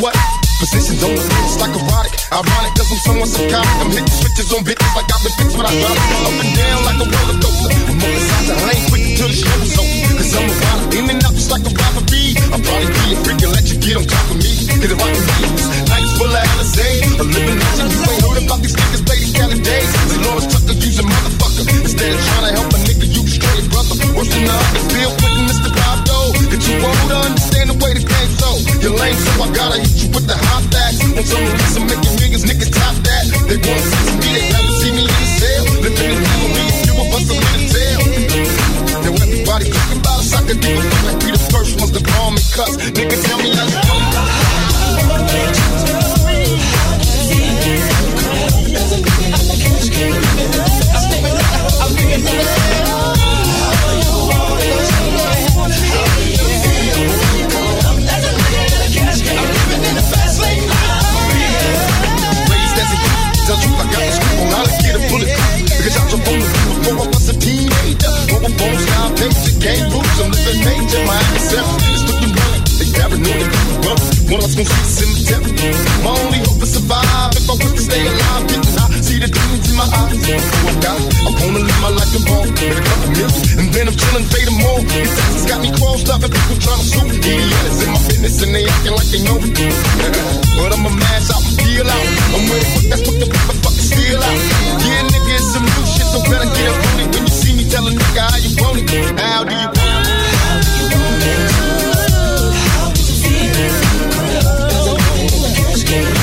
what? Positions on the list like erotic, ironic, cause I'm someone psychotic. I'm hitting switches on bitches like I've been fixed when I drop Up and down like a roller coaster. I'm on the side, I ain't quick until the show's over. Cause I'm a rider, in and out just like a rivalry. I'll probably be a freak and let you get on top of me. Cause if I can be this full of Alizé, a living legend, you ain't heard about these niggas, baby, Cali days. See, Lawrence Tucker, use a motherfucker. Instead of trying to help a nigga, you destroy your brother. Worse than the other, still putting this to you old, I understand the way the game's so. You're lame, so I gotta hit you with the hot facts. On some of these, making niggas, niggas top that. They want to see me, they never see me in the cell. Living in the leaves, you a bust up in the tail. Now everybody talking about us, I could give a fuck like we the first ones to call me cuss. Nigga, tell me I. you game boots, I'm living major. My ass is looking good. They never knew it was rough. One of us gon' see some depth. My only hope is survive. If I want to stay alive, get I see the dreams in my eyes. Who I got? I am going to live my life in ball. a couple meals, and then I'm chillin' fade them all. These taxes got me crossed up, and people tryna sue. Yeah, yeah, it's in my business, and they actin' like they know. me. but I'ma mash out and feel out. I'm ready for that's what the fuck steal out. Yeah, nigga, it's some new shit, so better get it rolling tell a nigga how you want it. How do you want it? How you feel?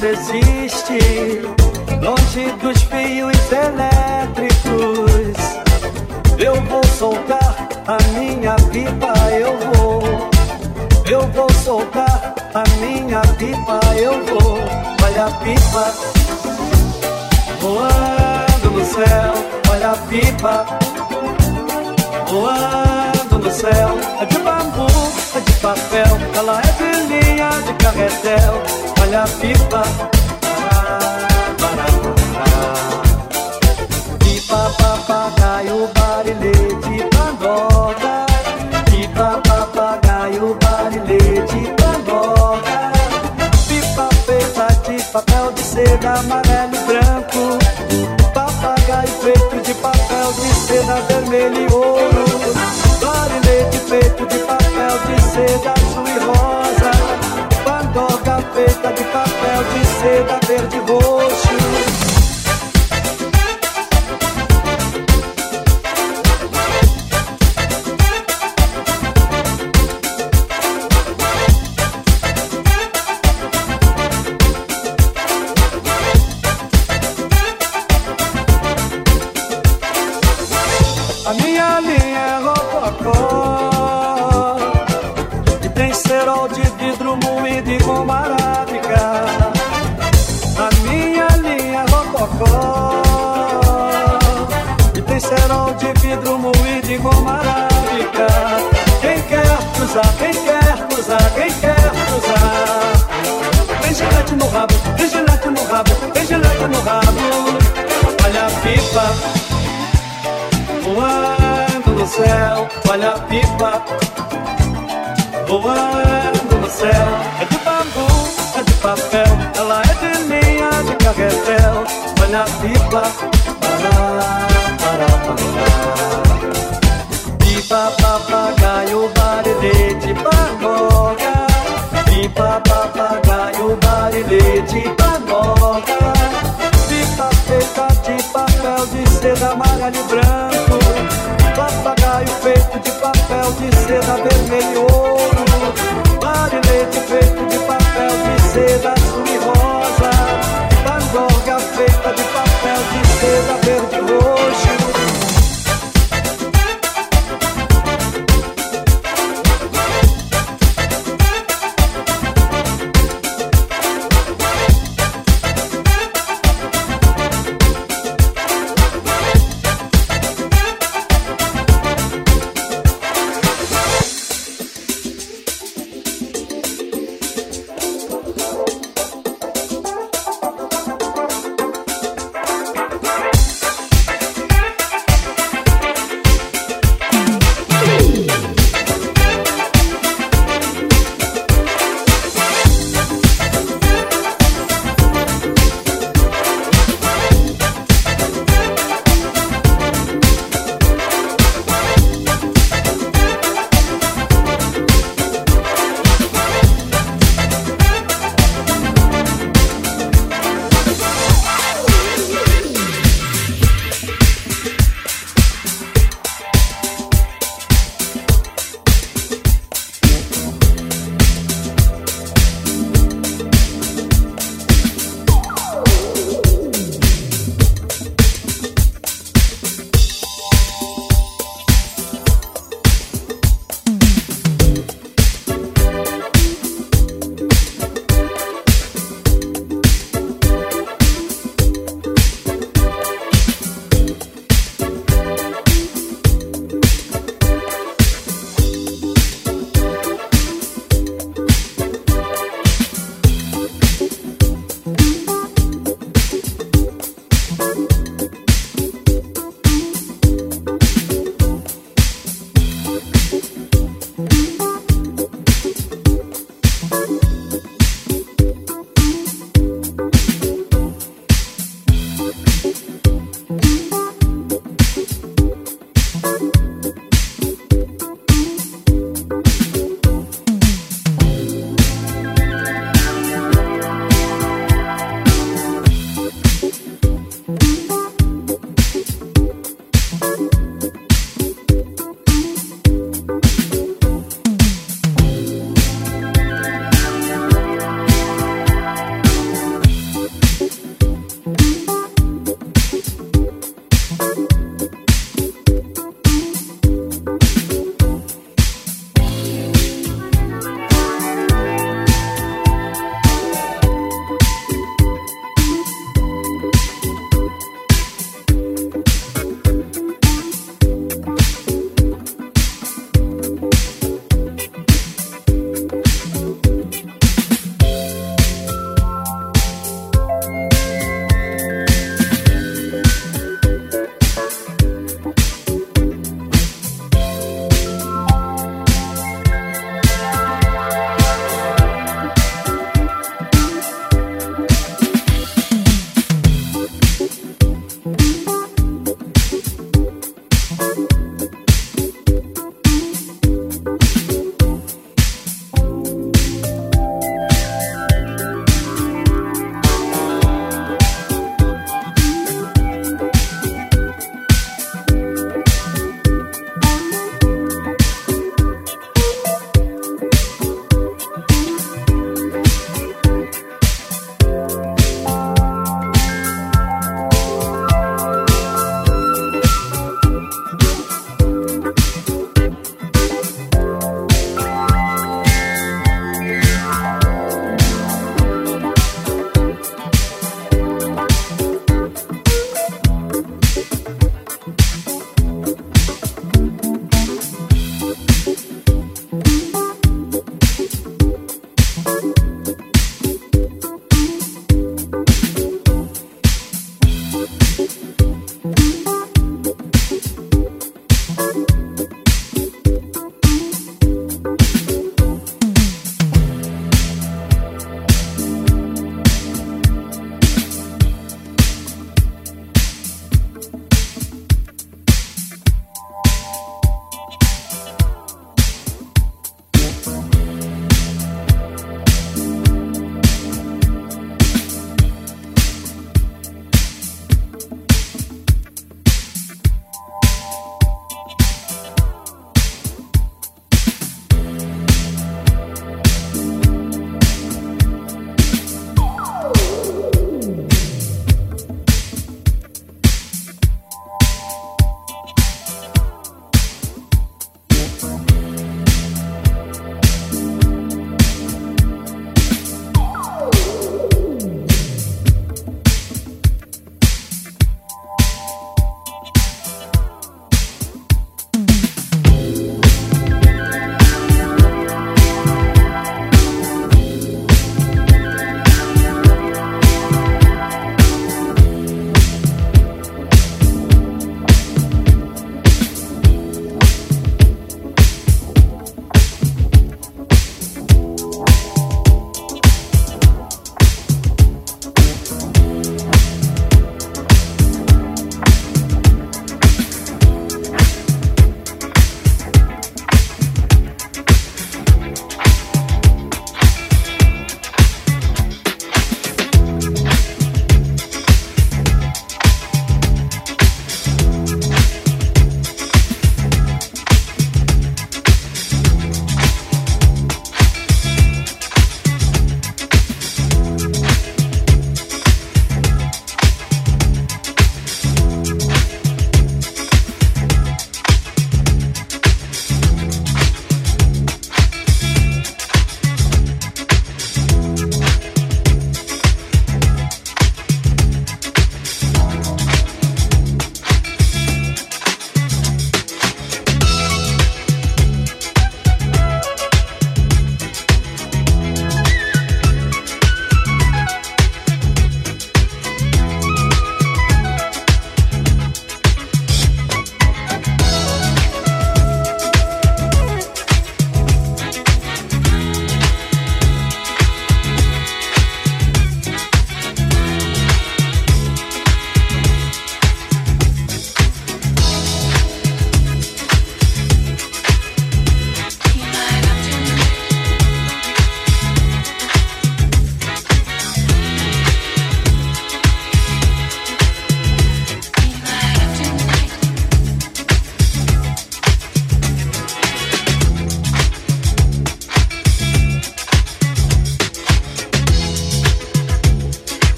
desiste, longe dos fios elétricos. Eu vou soltar a minha pipa, eu vou. Eu vou soltar a minha pipa, eu vou. Olha a pipa voando no céu, olha a pipa voando no céu. É de bambu, é de papel, ela é de linha de carretel a pipa. Pipa, papagaio, barilete, pandoca. Pipa, papagaio, barilete, pandoca. Pipa feita de papel de seda, amarelo e branco. Papagaio feito de papel de seda, vermelho e ouro. Barilete feito de papel de seda. seda tá verde roxo cruzar, quem quer cruzar, quem quer cruzar. Vem gelete no rabo, vem gelete no rabo, vem gelete no rabo. Olha a pipa voando no céu, olha a pipa voando no céu. É de bambu, é de papel, ela é de linha de carretel. Olha a pipa, pipa, papagaio, barilete, pagoda Pipa feita de papel de seda amarelo e branco Papagaio feito de papel de seda vermelho e ouro Barilete feito de papel de seda azul e rosa Pagoda feita de papel de seda verde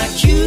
like you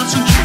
concentrate.